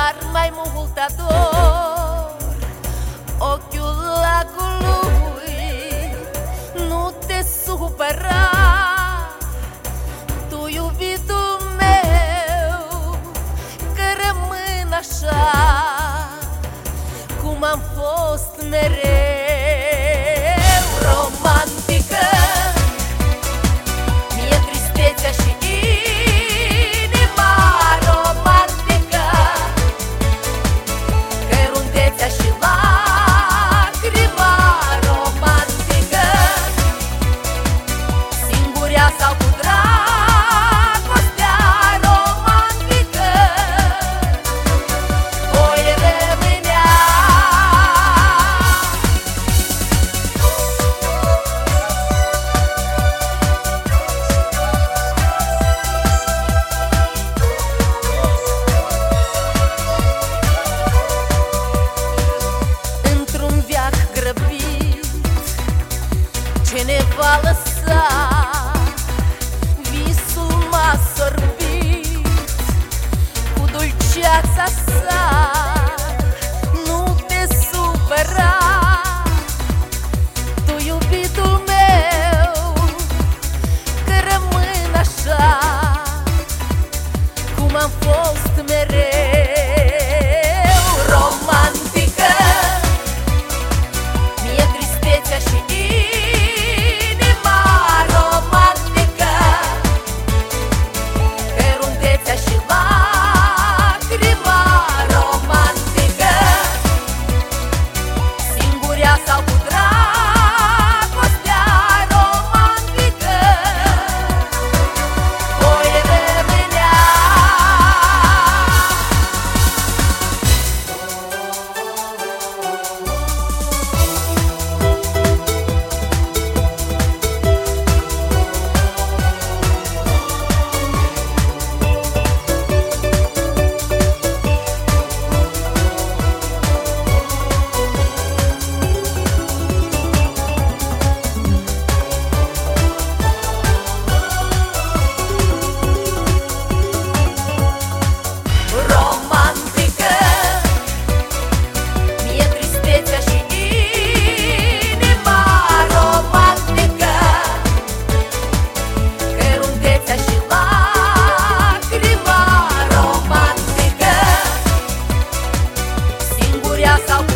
Dar mai mult ador Ochiul lacului Nu te supăra Tu iubitul meu Că rămân așa Cum am fost mereu casa assaltar.